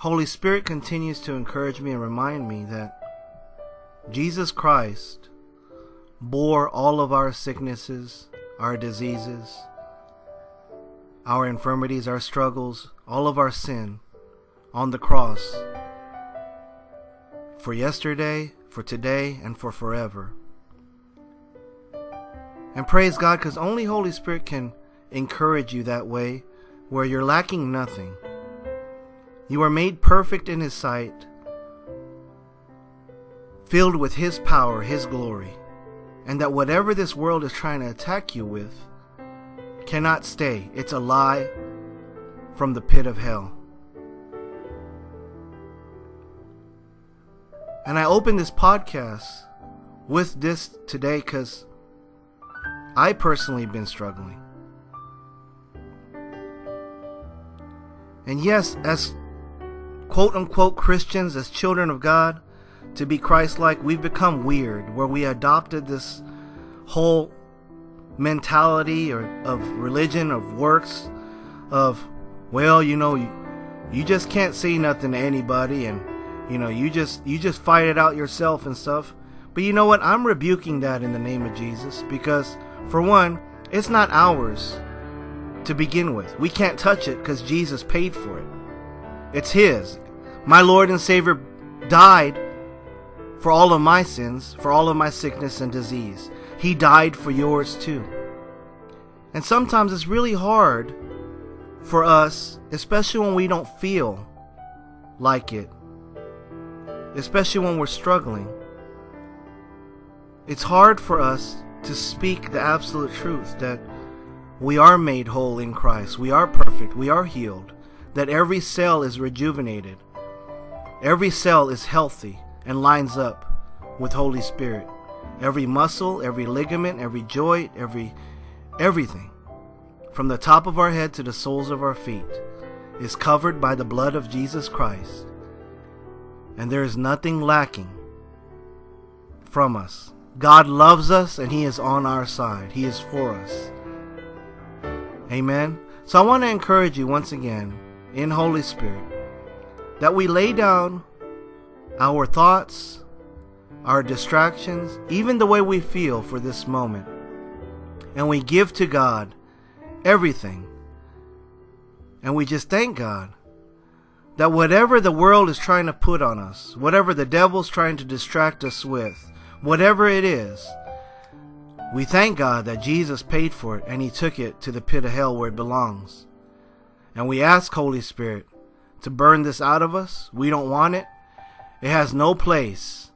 Holy Spirit continues to encourage me and remind me that Jesus Christ bore all of our sicknesses, our diseases, our infirmities, our struggles, all of our sin on the cross for yesterday, for today, and for forever. And praise God because only Holy Spirit can encourage you that way where you're lacking nothing. You are made perfect in His sight, filled with His power, His glory, and that whatever this world is trying to attack you with cannot stay. It's a lie from the pit of hell. And I opened this podcast with this today because I personally been struggling. And yes, as quote unquote Christians, as children of God, to be Christ like, we've become weird, where we adopted this whole mentality or of religion, of works, of, well, you know, you, you just can't say nothing to anybody and you know, you just you just fight it out yourself and stuff. But you know what? I'm rebuking that in the name of Jesus because for one, it's not ours to begin with. We can't touch it because Jesus paid for it. It's His. My Lord and Savior died for all of my sins, for all of my sickness and disease. He died for yours too. And sometimes it's really hard for us, especially when we don't feel like it, especially when we're struggling. It's hard for us to speak the absolute truth that we are made whole in Christ, we are perfect, we are healed, that every cell is rejuvenated, every cell is healthy and lines up with Holy Spirit. Every muscle, every ligament, every joint, every everything, from the top of our head to the soles of our feet, is covered by the blood of Jesus Christ and there is nothing lacking from us. God loves us and He is on our side. He is for us. Amen. So I want to encourage you once again in Holy Spirit that we lay down our thoughts, our distractions, even the way we feel for this moment, and we give to God everything. And we just thank God that whatever the world is trying to put on us, whatever the devil's trying to distract us with, whatever it is, we thank God that Jesus paid for it and he took it to the pit of hell where it belongs. And we ask Holy Spirit to burn this out of us. We don't want it. It has no place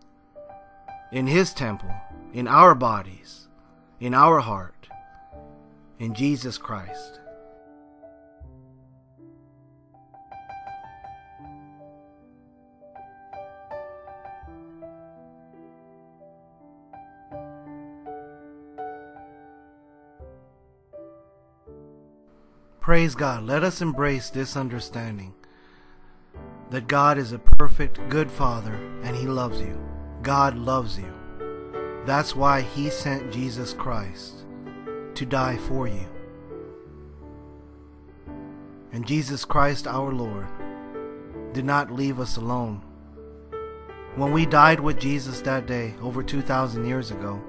in his temple, in our bodies, in our heart, in Jesus Christ. Praise God. Let us embrace this understanding that God is a perfect, good Father and He loves you. God loves you. That's why He sent Jesus Christ to die for you. And Jesus Christ, our Lord, did not leave us alone. When we died with Jesus that day, over 2,000 years ago,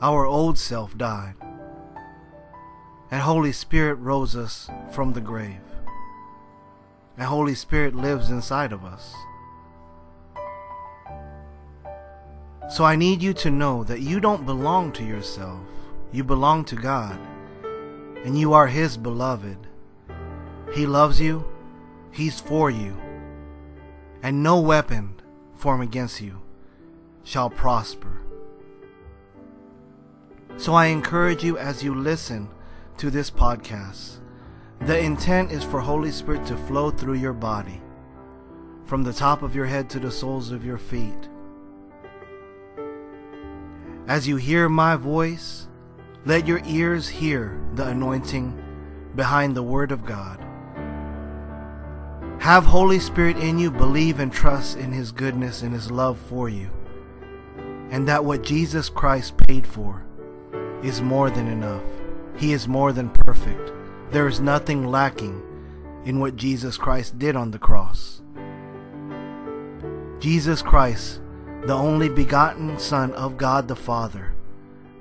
our old self died and Holy Spirit rose us from the grave. And Holy Spirit lives inside of us. So I need you to know that you don't belong to yourself. You belong to God. And you are His beloved. He loves you. He's for you. And no weapon formed against you shall prosper. So I encourage you as you listen to this podcast. The intent is for Holy Spirit to flow through your body, from the top of your head to the soles of your feet. As you hear my voice, let your ears hear the anointing behind the Word of God. Have Holy Spirit in you, believe and trust in His goodness and His love for you, and that what Jesus Christ paid for is more than enough. He is more than perfect. There is nothing lacking in what Jesus Christ did on the cross. Jesus Christ, the only begotten Son of God the Father,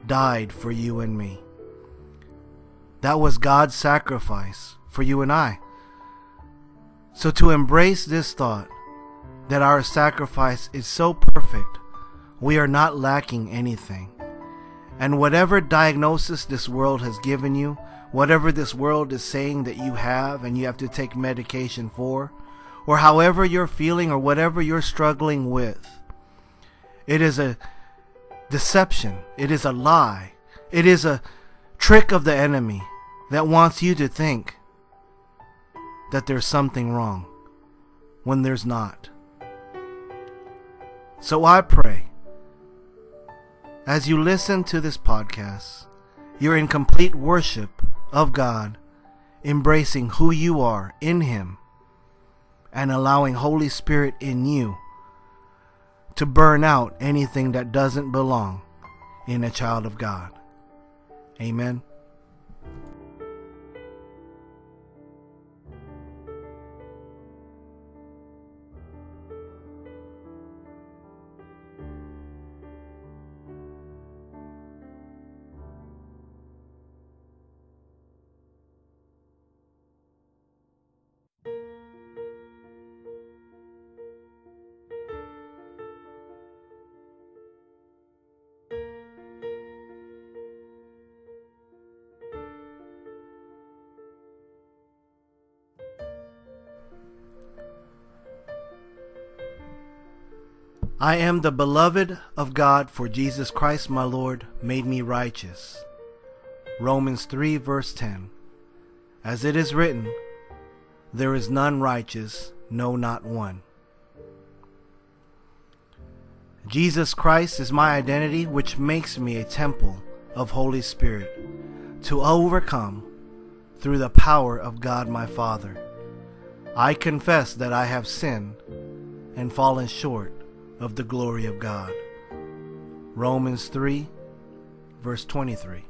died for you and me. That was God's sacrifice for you and I. So to embrace this thought that our sacrifice is so perfect, we are not lacking anything. And whatever diagnosis this world has given you, whatever this world is saying that you have and you have to take medication for, or however you're feeling or whatever you're struggling with, it is a deception. It is a lie. It is a trick of the enemy that wants you to think that there's something wrong when there's not. So I pray as you listen to this podcast, you're in complete worship of God, embracing who you are in Him, and allowing Holy Spirit in you to burn out anything that doesn't belong in a child of God. Amen. I am the beloved of God, for Jesus Christ my Lord made me righteous. Romans 3, verse 10. As it is written, There is none righteous, no, not one. Jesus Christ is my identity, which makes me a temple of Holy Spirit to overcome through the power of God my Father. I confess that I have sinned and fallen short of the glory of God. Romans 3, verse 23.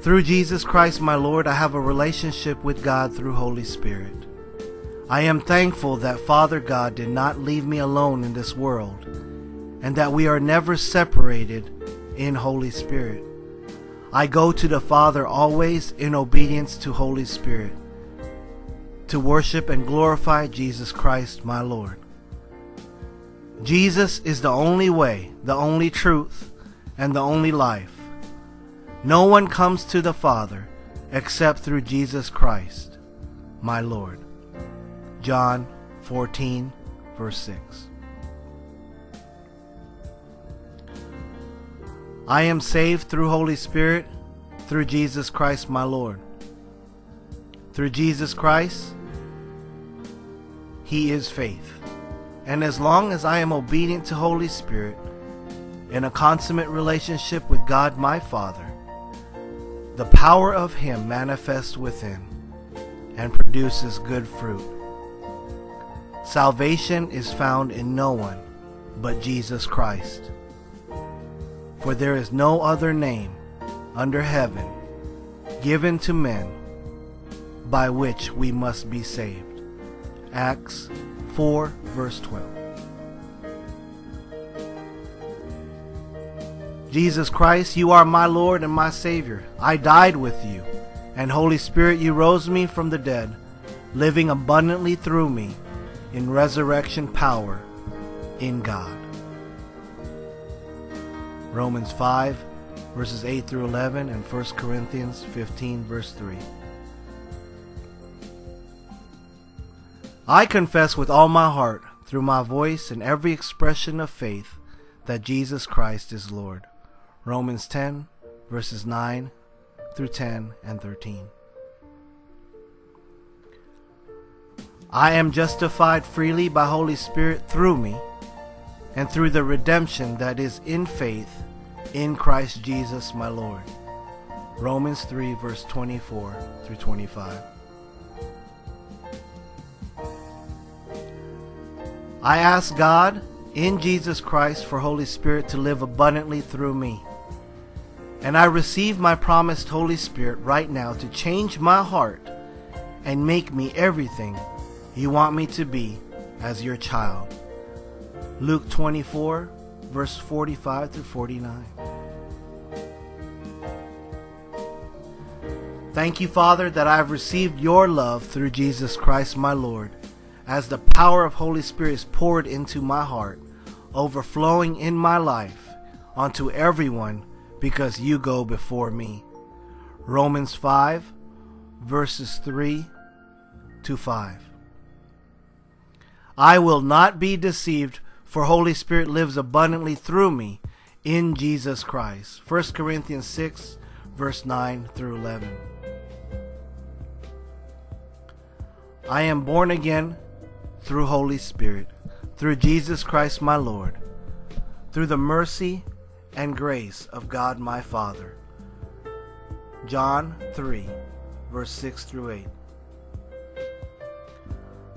Through Jesus Christ my Lord, I have a relationship with God through Holy Spirit. I am thankful that Father God did not leave me alone in this world and that we are never separated in Holy Spirit. I go to the Father always in obedience to Holy Spirit to worship and glorify Jesus Christ, my Lord. Jesus is the only way, the only truth, and the only life. No one comes to the Father except through Jesus Christ, my Lord. John 14, verse 6. I am saved through Holy Spirit, through Jesus Christ, my Lord. Through Jesus Christ, he is faith. And as long as I am obedient to Holy Spirit, in a consummate relationship with God my Father, the power of Him manifests within and produces good fruit. Salvation is found in no one but Jesus Christ. For there is no other name under heaven given to men by which we must be saved. Acts 4, verse 12. Jesus Christ, you are my Lord and my Savior. I died with you, and Holy Spirit, you rose me from the dead, living abundantly through me in resurrection power in God. Romans 5, verses 8 through 11, and 1 Corinthians 15, verse 3. I confess with all my heart, through my voice and every expression of faith, that Jesus Christ is Lord. Romans 10, verses 9 through 10 and 13. I am justified freely by Holy Spirit through me and through the redemption that is in faith in Christ Jesus my Lord. Romans 3 verse 24 through 25. I ask God in Jesus Christ for Holy Spirit to live abundantly through me. And I receive my promised Holy Spirit right now to change my heart and make me everything you want me to be as your child. Luke 24, verse 45 through 49. Thank you, Father, that I have received your love through Jesus Christ my Lord, as the power of Holy Spirit is poured into my heart, overflowing in my life onto everyone because you go before me. Romans 5, verses 3 to 5. I will not be deceived, for Holy Spirit lives abundantly through me in Jesus Christ. 1 Corinthians 6, verse 9 through 11. I am born again through Holy Spirit, through Jesus Christ my Lord, through the mercy and grace of God my Father. John 3, verse 6 through 8.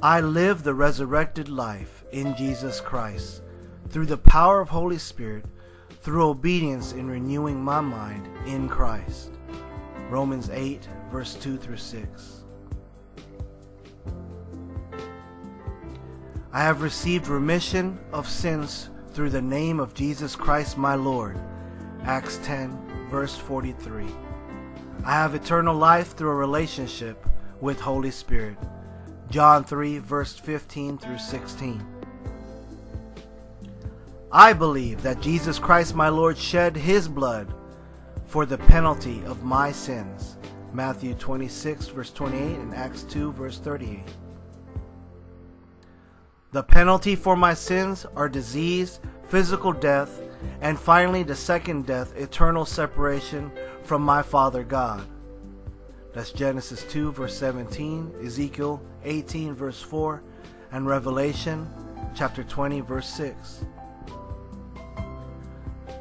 I live the resurrected life in Jesus Christ through the power of Holy Spirit, through obedience in renewing my mind in Christ. Romans 8, verse 2 through 6. I have received remission of sins through the name of Jesus Christ my Lord. Acts 10, verse 43. I have eternal life through a relationship with Holy Spirit. John 3, verse 15 through 16. I believe that Jesus Christ my Lord shed his blood for the penalty of my sins. Matthew 26, verse 28, and Acts 2, verse 38. The penalty for my sins are disease, physical death, and finally the second death, eternal separation from my Father God. That's Genesis 2, verse 17, Ezekiel 18, verse 4, and Revelation chapter 20, verse 6.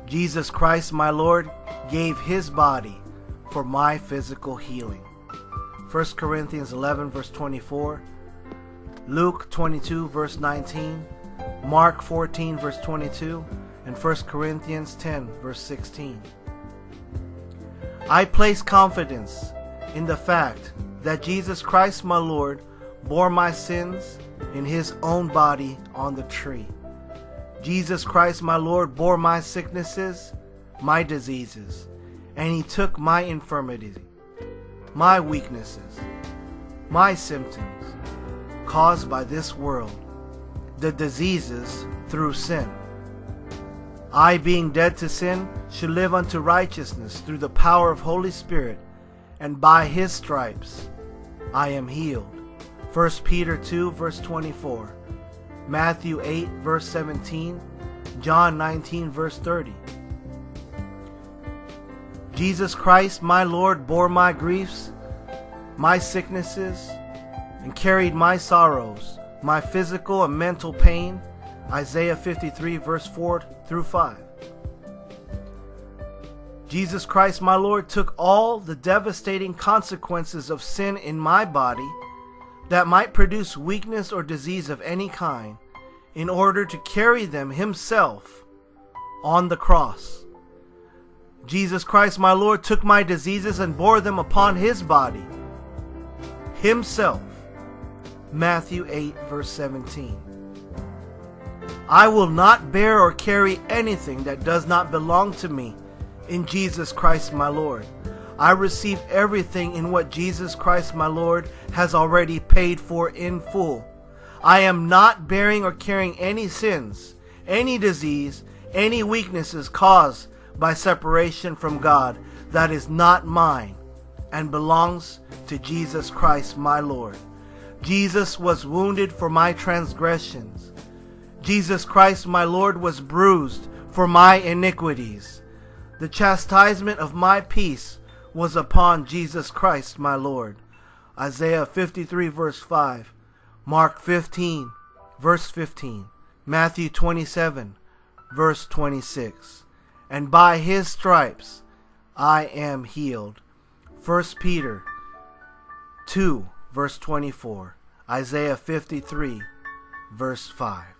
Jesus Christ, my Lord, gave his body for my physical healing. 1 Corinthians 11, verse 24, Luke 22, verse 19, Mark 14, verse 22, and 1 Corinthians 10, verse 16. I place confidence in the fact that Jesus Christ, my Lord, bore my sins in his own body on the tree. Jesus Christ, my Lord, bore my sicknesses, my diseases, and he took my infirmities, my weaknesses, my symptoms caused by this world, the diseases through sin. I, being dead to sin, should live unto righteousness through the power of Holy Spirit, and by his stripes I am healed. 1 Peter 2, verse 24, Matthew 8, verse 17, John 19, verse 30. Jesus Christ, my Lord, bore my griefs, my sicknesses, and carried my sorrows, my physical and mental pain. Isaiah 53, verse 4 through 5. Jesus Christ, my Lord, took all the devastating consequences of sin in my body that might produce weakness or disease of any kind in order to carry them himself on the cross. Jesus Christ, my Lord, took my diseases and bore them upon his body himself Matthew 8, verse 17. I will not bear or carry anything that does not belong to me in Jesus Christ my Lord. I receive everything in what Jesus Christ my Lord has already paid for in full. I am not bearing or carrying any sins, any disease, any weaknesses caused by separation from God that is not mine and belongs to Jesus Christ my Lord. Jesus was wounded for my transgressions. Jesus Christ, my Lord, was bruised for my iniquities. The chastisement of my peace was upon Jesus Christ, my Lord. Isaiah 53, verse 5. Mark 15, verse 15. Matthew 27, verse 26. And by his stripes I am healed. 1 Peter 2, verse 24, Isaiah 53, verse 5.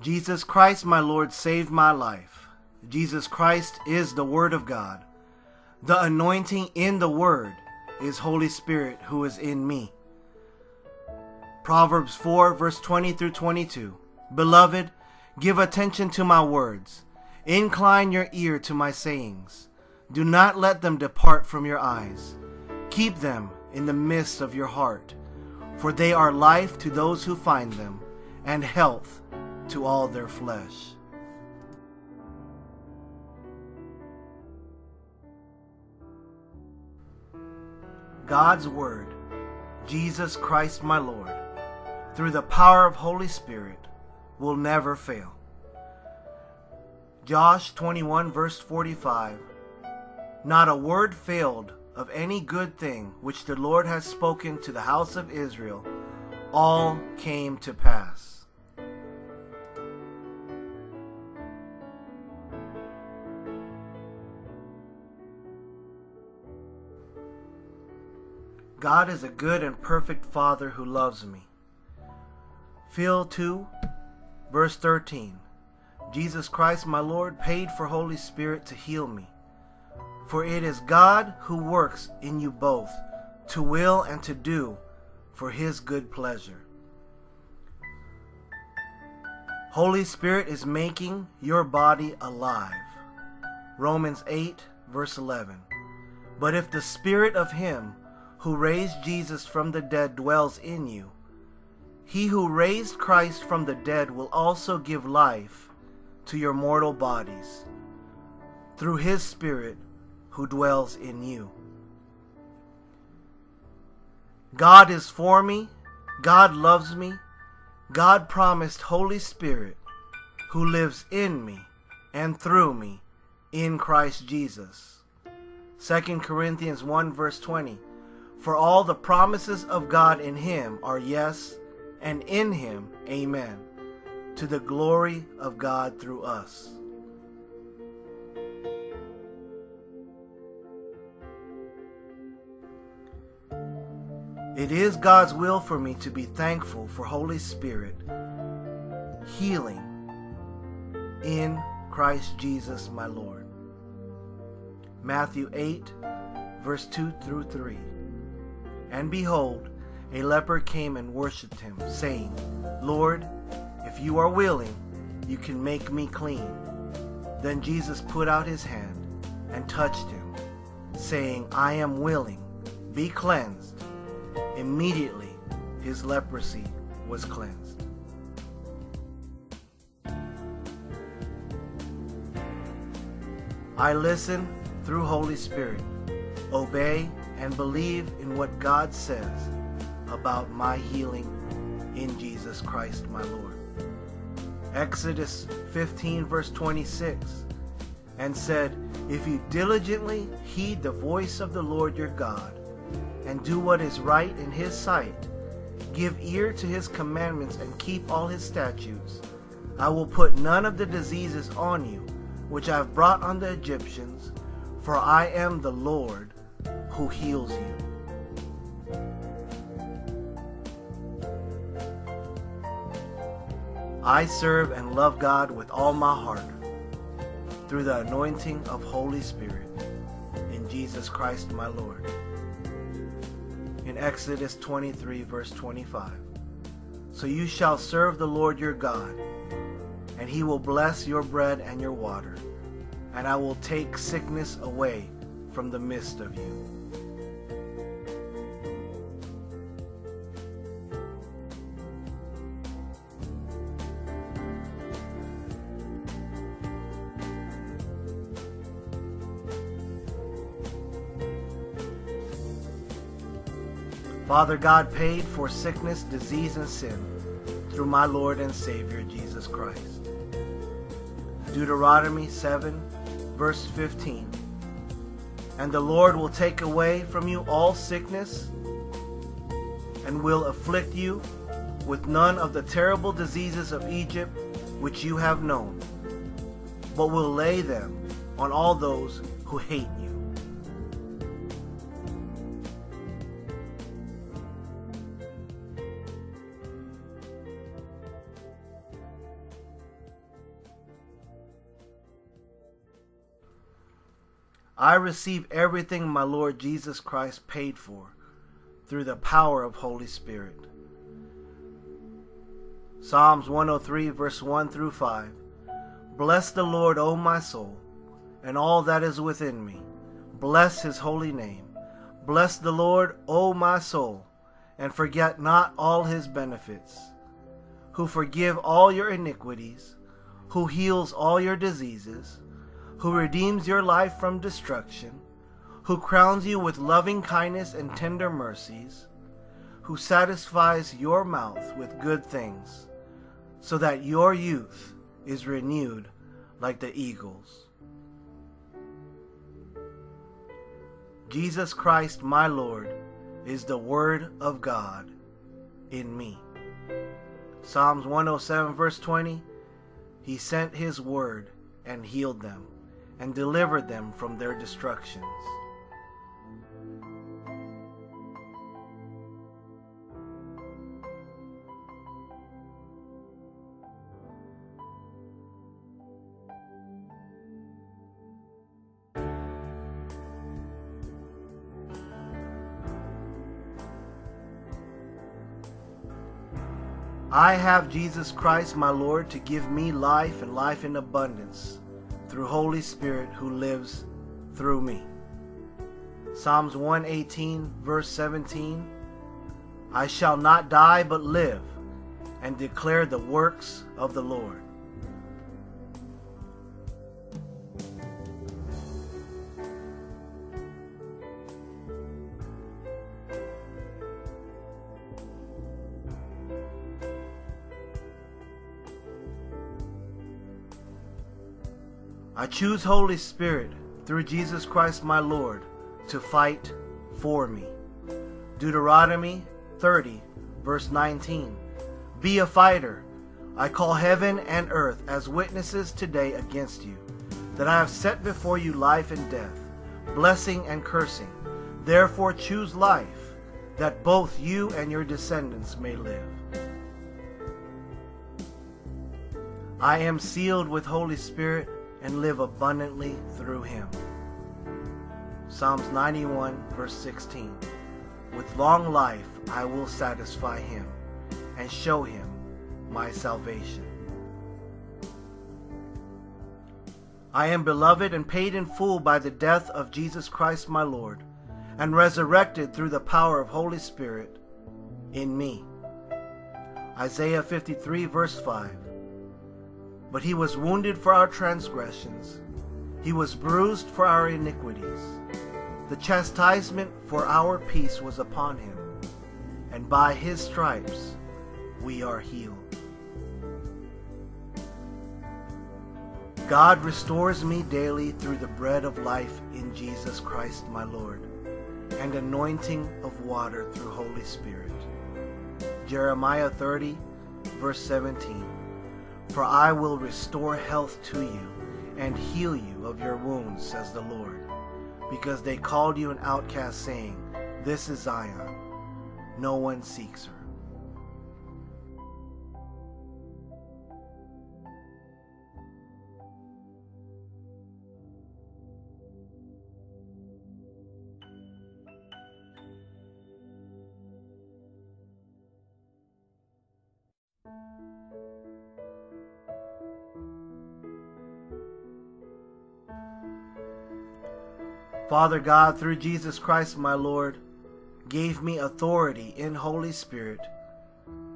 Jesus Christ, my Lord, saved my life. Jesus Christ is the Word of God. The anointing in the Word is Holy Spirit who is in me. Proverbs 4, verse 20 through 22. Beloved, give attention to my words. Incline your ear to my sayings. Do not let them depart from your eyes. Keep them in the midst of your heart, for they are life to those who find them, and health to all their flesh. God's Word, Jesus Christ my Lord, through the power of Holy Spirit, will never fail. Josh 21 verse 45 Not a word failed of any good thing which the Lord has spoken to the house of Israel, all came to pass. God is a good and perfect Father who loves me. Phil 2, verse 13. Jesus Christ, my Lord, paid for Holy Spirit to heal me. For it is God who works in you both, to will and to do for his good pleasure. Holy Spirit is making your body alive. Romans 8, verse 11. But if the Spirit of Him who raised Jesus from the dead dwells in you, He who raised Christ from the dead will also give life to your mortal bodies through His Spirit who dwells in you. God is for me. God loves me. God promised Holy Spirit who lives in me and through me in Christ Jesus. 2 Corinthians 1 verse 20 For all the promises of God in him are yes, and in him amen, to the glory of God through us. It is God's will for me to be thankful for Holy Spirit healing in Christ Jesus my Lord. Matthew 8, verse 2 through 3. And behold, a leper came and worshipped him, saying, Lord, if you are willing, you can make me clean. Then Jesus put out his hand and touched him, saying, I am willing, be cleansed. Immediately his leprosy was cleansed. I listen through Holy Spirit, obey and believe in what God says about my healing in Jesus Christ my Lord. Exodus 15 verse 26 and said, If you diligently heed the voice of the Lord your God, and do what is right in his sight, give ear to his commandments and keep all his statutes, I will put none of the diseases on you which I have brought on the Egyptians, for I am the Lord who heals you. I serve and love God with all my heart through the anointing of Holy Spirit in Jesus Christ my Lord. In Exodus 23, verse 25. So you shall serve the Lord your God, and he will bless your bread and your water, and I will take sickness away from the midst of you. Father God paid for sickness, disease, and sin through my Lord and Savior Jesus Christ. Deuteronomy 7, verse 15. And the Lord will take away from you all sickness and will afflict you with none of the terrible diseases of Egypt which you have known, but will lay them on all those who hate you. I receive everything my Lord Jesus Christ paid for through the power of Holy Spirit. Psalms 103, verse 1 through 5. Bless the Lord, O my soul, and all that is within me. Bless his holy name. Bless the Lord, O my soul, and forget not all his benefits, who forgive all your iniquities, who heals all your diseases who redeems your life from destruction, who crowns you with loving kindness and tender mercies, who satisfies your mouth with good things, so that your youth is renewed like the eagles. Jesus Christ, my Lord, is the Word of God in me. Psalms 107, verse 20 He sent His Word and healed them and delivered them from their destructions. I have Jesus Christ, my Lord, to give me life and life in abundance through Holy Spirit who lives through me. Psalms 118, verse 17 I shall not die but live and declare the works of the Lord. I choose Holy Spirit through Jesus Christ my Lord to fight for me. Deuteronomy 30, verse 19. Be a fighter. I call heaven and earth as witnesses today against you, that I have set before you life and death, blessing and cursing. Therefore choose life, that both you and your descendants may live. I am sealed with Holy Spirit and live abundantly through him. Psalms 91, verse 16. With long life I will satisfy him and show him my salvation. I am beloved and paid in full by the death of Jesus Christ my Lord, and resurrected through the power of Holy Spirit in me. Isaiah 53, verse 5. But he was wounded for our transgressions, he was bruised for our iniquities. The chastisement for our peace was upon him, and by his stripes we are healed. God restores me daily through the bread of life in Jesus Christ my Lord, and anointing of water through Holy Spirit. Jeremiah 30, verse 17. For I will restore health to you and heal you of your wounds, says the Lord. Because they called you an outcast, saying, This is Zion. No one seeks her. Father God, through Jesus Christ my Lord, gave me authority in Holy Spirit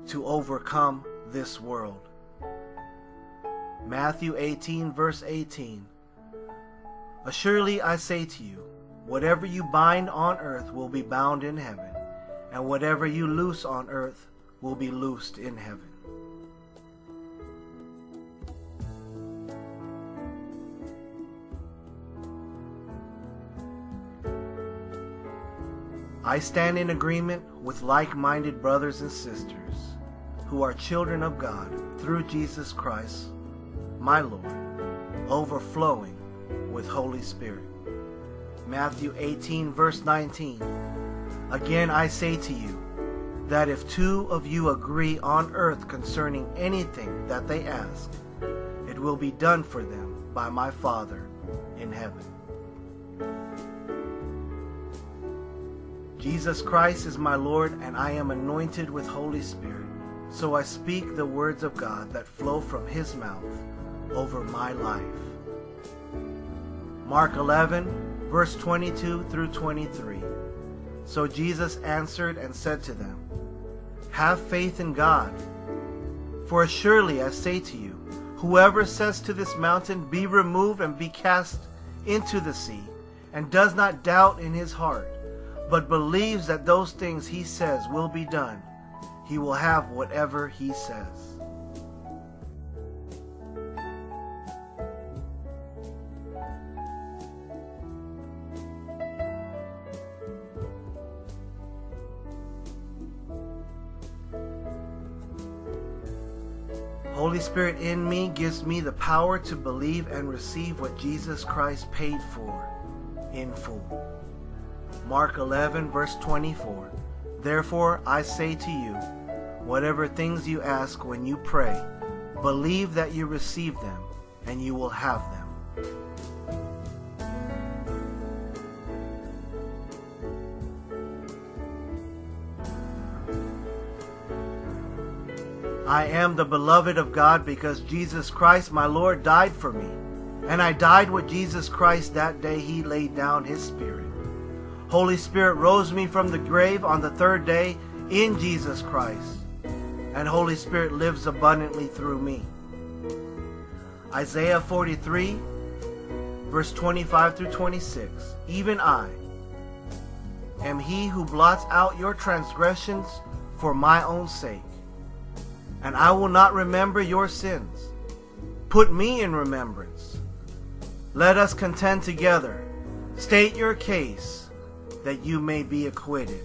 to overcome this world. Matthew 18, verse 18. Assuredly I say to you, whatever you bind on earth will be bound in heaven, and whatever you loose on earth will be loosed in heaven. I stand in agreement with like minded brothers and sisters who are children of God through Jesus Christ, my Lord, overflowing with Holy Spirit. Matthew 18, verse 19. Again I say to you, that if two of you agree on earth concerning anything that they ask, it will be done for them by my Father in heaven. Jesus Christ is my Lord, and I am anointed with Holy Spirit. So I speak the words of God that flow from his mouth over my life. Mark 11, verse 22 through 23. So Jesus answered and said to them, Have faith in God. For surely I say to you, whoever says to this mountain, Be removed and be cast into the sea, and does not doubt in his heart, but believes that those things he says will be done, he will have whatever he says. Holy Spirit in me gives me the power to believe and receive what Jesus Christ paid for in full. Mark 11, verse 24. Therefore I say to you, whatever things you ask when you pray, believe that you receive them, and you will have them. I am the beloved of God because Jesus Christ, my Lord, died for me. And I died with Jesus Christ that day he laid down his spirit. Holy Spirit rose me from the grave on the third day in Jesus Christ. And Holy Spirit lives abundantly through me. Isaiah 43, verse 25 through 26. Even I am he who blots out your transgressions for my own sake and I will not remember your sins. Put me in remembrance. Let us contend together. State your case, that you may be acquitted.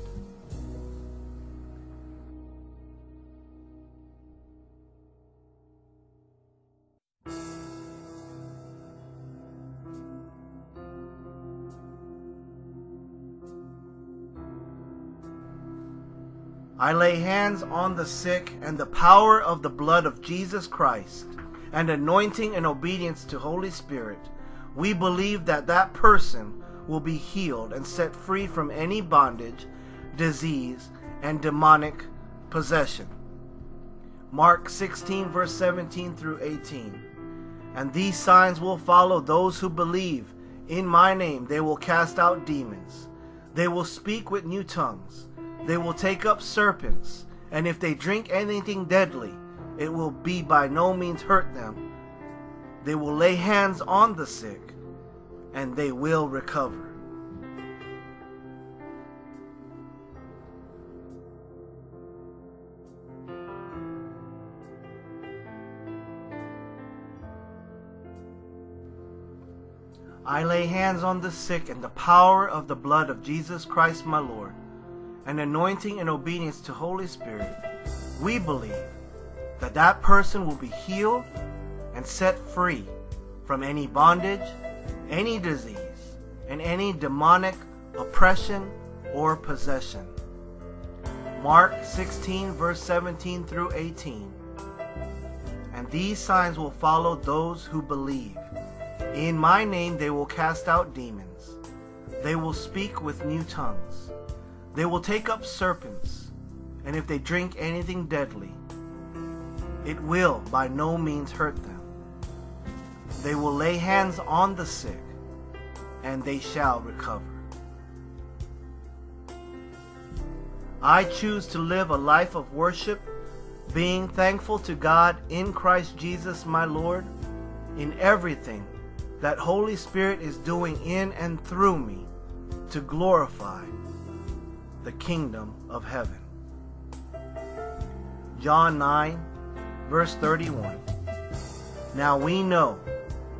I lay hands on the sick, and the power of the blood of Jesus Christ, and anointing and obedience to Holy Spirit, we believe that that person will be healed and set free from any bondage, disease, and demonic possession. Mark 16, verse 17 through 18. And these signs will follow those who believe. In my name they will cast out demons. They will speak with new tongues. They will take up serpents, and if they drink anything deadly, it will be by no means hurt them. They will lay hands on the sick, and they will recover. I lay hands on the sick and the power of the blood of Jesus Christ my Lord and anointing and obedience to Holy Spirit, we believe that that person will be healed and set free from any bondage, any disease, and any demonic oppression or possession. Mark 16, verse 17 through 18. And these signs will follow those who believe. In my name they will cast out demons. They will speak with new tongues. They will take up serpents, and if they drink anything deadly, it will by no means hurt them. They will lay hands on the sick, and they shall recover. I choose to live a life of worship, being thankful to God in Christ Jesus my Lord, in everything that Holy Spirit is doing in and through me to glorify the kingdom of heaven. John 9, verse 31. Now we know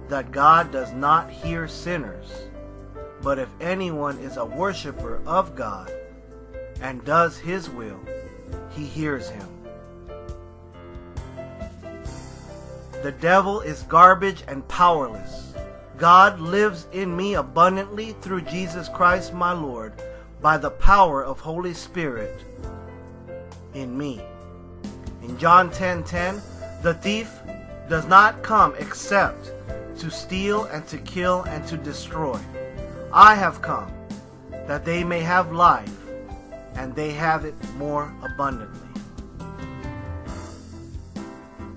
that God does not hear sinners, but if anyone is a worshiper of God and does his will, he hears him. The devil is garbage and powerless. God lives in me abundantly through Jesus Christ my Lord by the power of Holy Spirit in me. In John 10:10, 10, 10, the thief does not come except to steal and to kill and to destroy. I have come that they may have life and they have it more abundantly.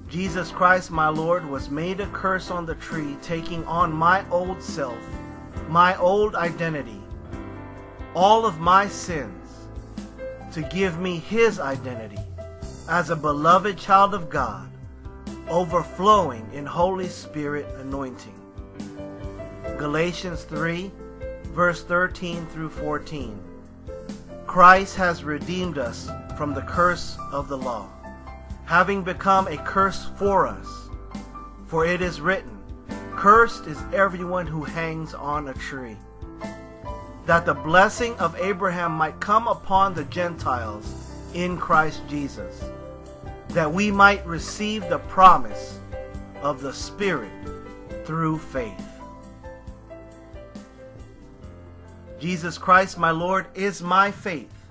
Jesus Christ, my Lord, was made a curse on the tree, taking on my old self, my old identity, all of my sins, to give me his identity as a beloved child of God, overflowing in Holy Spirit anointing. Galatians 3, verse 13 through 14. Christ has redeemed us from the curse of the law having become a curse for us. For it is written, Cursed is everyone who hangs on a tree. That the blessing of Abraham might come upon the Gentiles in Christ Jesus, that we might receive the promise of the Spirit through faith. Jesus Christ, my Lord, is my faith.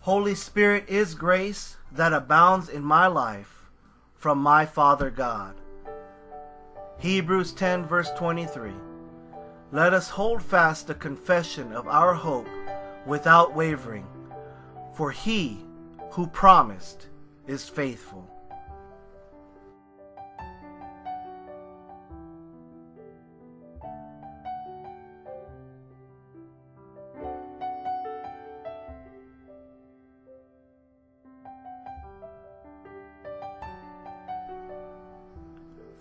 Holy Spirit is grace that abounds in my life from my Father God. Hebrews 10, verse 23. Let us hold fast the confession of our hope without wavering, for he who promised is faithful.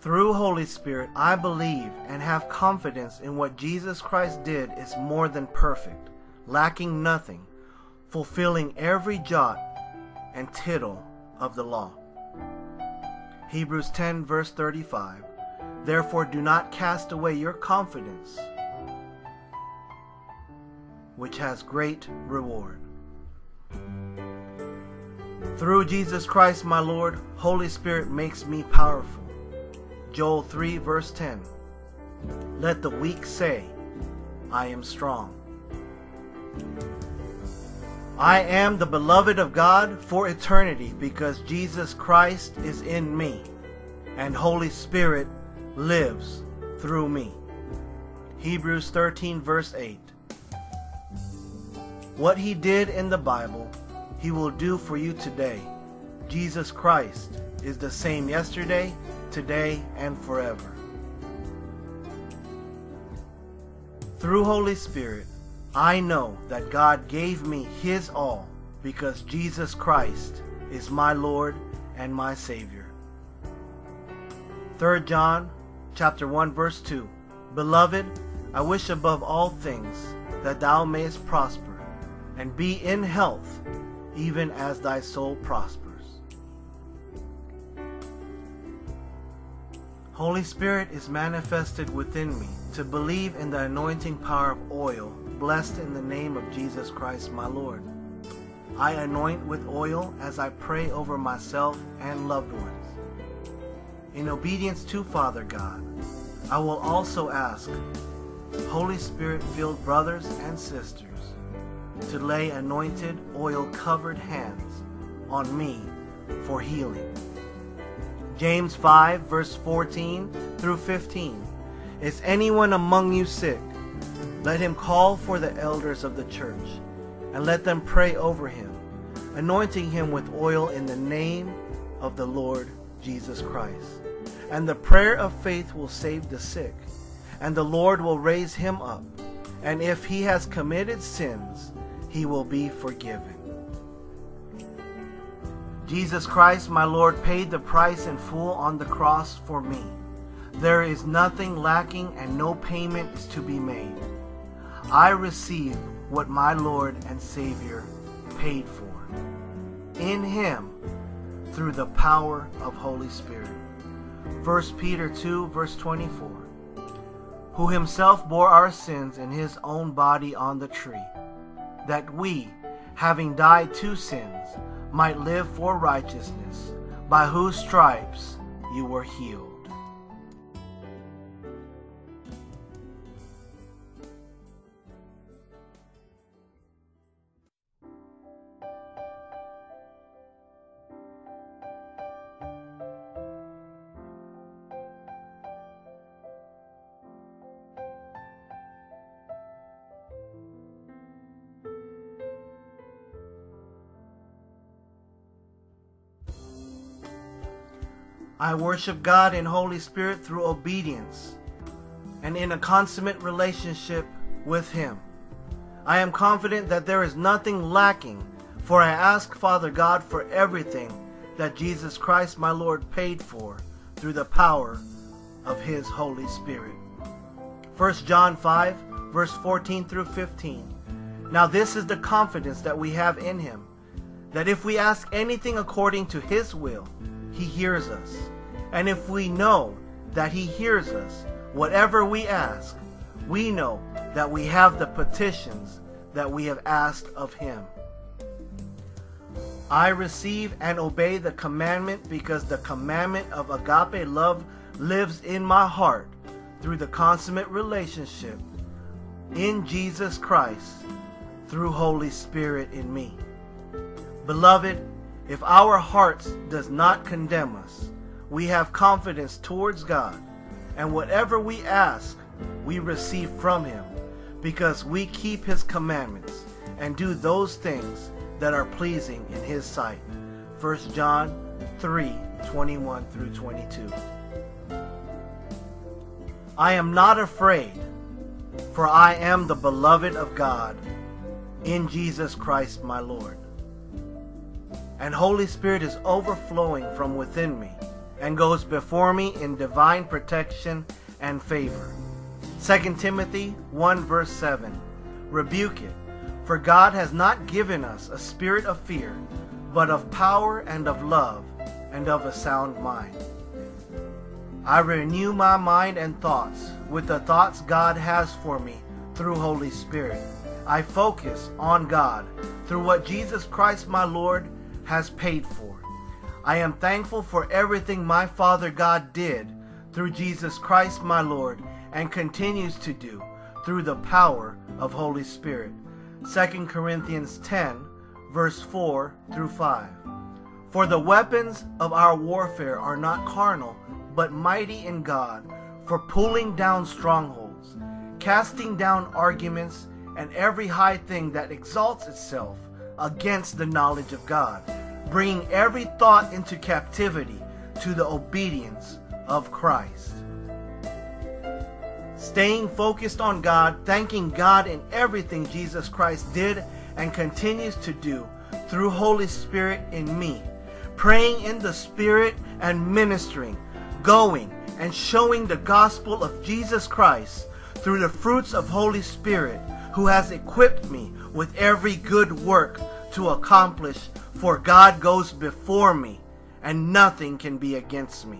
Through Holy Spirit, I believe and have confidence in what Jesus Christ did is more than perfect, lacking nothing, fulfilling every jot and tittle of the law. Hebrews 10, verse 35. Therefore, do not cast away your confidence, which has great reward. Through Jesus Christ, my Lord, Holy Spirit makes me powerful. Joel 3, verse 10. Let the weak say, I am strong. I am the beloved of God for eternity because Jesus Christ is in me and Holy Spirit lives through me. Hebrews 13, verse 8. What he did in the Bible, he will do for you today. Jesus Christ is the same yesterday, today, and forever. Through Holy Spirit, I know that God gave me His all because Jesus Christ is my Lord and my Savior. 3 John chapter 1 verse 2 Beloved, I wish above all things that thou mayest prosper and be in health even as thy soul prospers. Holy Spirit is manifested within me to believe in the anointing power of oil, blessed in the name of Jesus Christ my Lord. I anoint with oil as I pray over myself and loved ones. In obedience to Father God, I will also ask Holy Spirit filled brothers and sisters to lay anointed, oil covered hands on me for healing. James 5, verse 14 through 15. Is anyone among you sick? Let him call for the elders of the church, and let them pray over him, anointing him with oil in the name of the Lord Jesus Christ. And the prayer of faith will save the sick, and the Lord will raise him up. And if he has committed sins, he will be forgiven. Jesus Christ, my Lord, paid the price in full on the cross for me. There is nothing lacking and no payment is to be made. I receive what my Lord and Savior paid for. In Him, through the power of Holy Spirit. 1 Peter 2, verse 24. Who himself bore our sins in his own body on the tree, that we, having died to sins, might live for righteousness, by whose stripes you were healed. I worship God in Holy Spirit through obedience and in a consummate relationship with Him. I am confident that there is nothing lacking, for I ask Father God for everything that Jesus Christ my Lord paid for through the power of His Holy Spirit. 1 John 5, verse 14 through 15. Now, this is the confidence that we have in Him, that if we ask anything according to His will, He hears us. And if we know that He hears us, whatever we ask, we know that we have the petitions that we have asked of Him. I receive and obey the commandment because the commandment of agape love lives in my heart through the consummate relationship in Jesus Christ through Holy Spirit in me. Beloved, if our hearts does not condemn us, we have confidence towards God, and whatever we ask, we receive from him, because we keep his commandments and do those things that are pleasing in his sight. 1 John 3 21 through 22. I am not afraid, for I am the beloved of God in Jesus Christ my Lord. And Holy Spirit is overflowing from within me and goes before me in divine protection and favor. 2 Timothy 1 verse 7. Rebuke it, for God has not given us a spirit of fear, but of power and of love and of a sound mind. I renew my mind and thoughts with the thoughts God has for me through Holy Spirit. I focus on God through what Jesus Christ my Lord has paid for. I am thankful for everything my Father God did through Jesus Christ my Lord and continues to do through the power of Holy Spirit. 2 Corinthians 10 verse 4 through 5. For the weapons of our warfare are not carnal, but mighty in God, for pulling down strongholds, casting down arguments and every high thing that exalts itself against the knowledge of God, bringing every thought into captivity to the obedience of Christ. Staying focused on God, thanking God in everything Jesus Christ did and continues to do through Holy Spirit in me, praying in the Spirit and ministering, going and showing the gospel of Jesus Christ through the fruits of Holy Spirit who has equipped me with every good work to accomplish, for God goes before me, and nothing can be against me.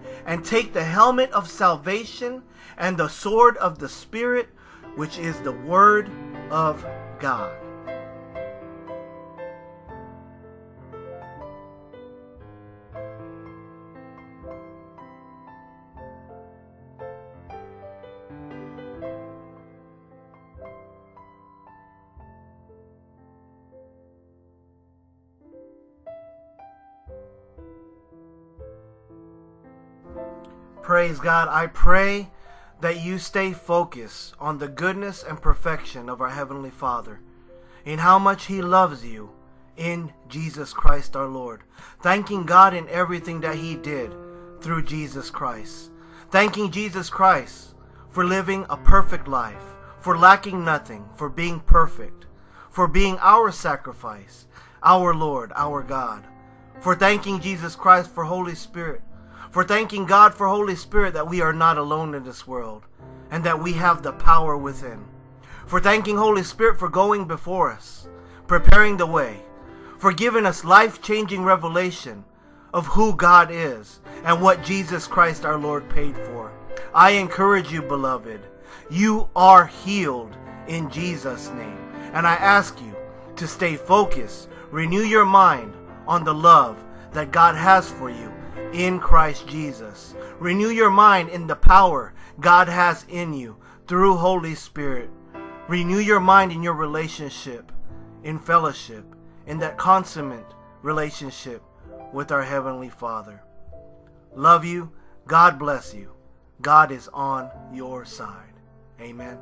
and take the helmet of salvation and the sword of the Spirit, which is the Word of God. Praise God. I pray that you stay focused on the goodness and perfection of our Heavenly Father, in how much He loves you in Jesus Christ our Lord. Thanking God in everything that He did through Jesus Christ. Thanking Jesus Christ for living a perfect life, for lacking nothing, for being perfect, for being our sacrifice, our Lord, our God. For thanking Jesus Christ for Holy Spirit, for thanking God for Holy Spirit that we are not alone in this world and that we have the power within. For thanking Holy Spirit for going before us, preparing the way, for giving us life changing revelation of who God is and what Jesus Christ our Lord paid for. I encourage you, beloved, you are healed in Jesus' name. And I ask you to stay focused, renew your mind on the love that God has for you in Christ Jesus. Renew your mind in the power God has in you through Holy Spirit. Renew your mind in your relationship, in fellowship, in that consummate relationship with our Heavenly Father. Love you. God bless you. God is on your side. Amen.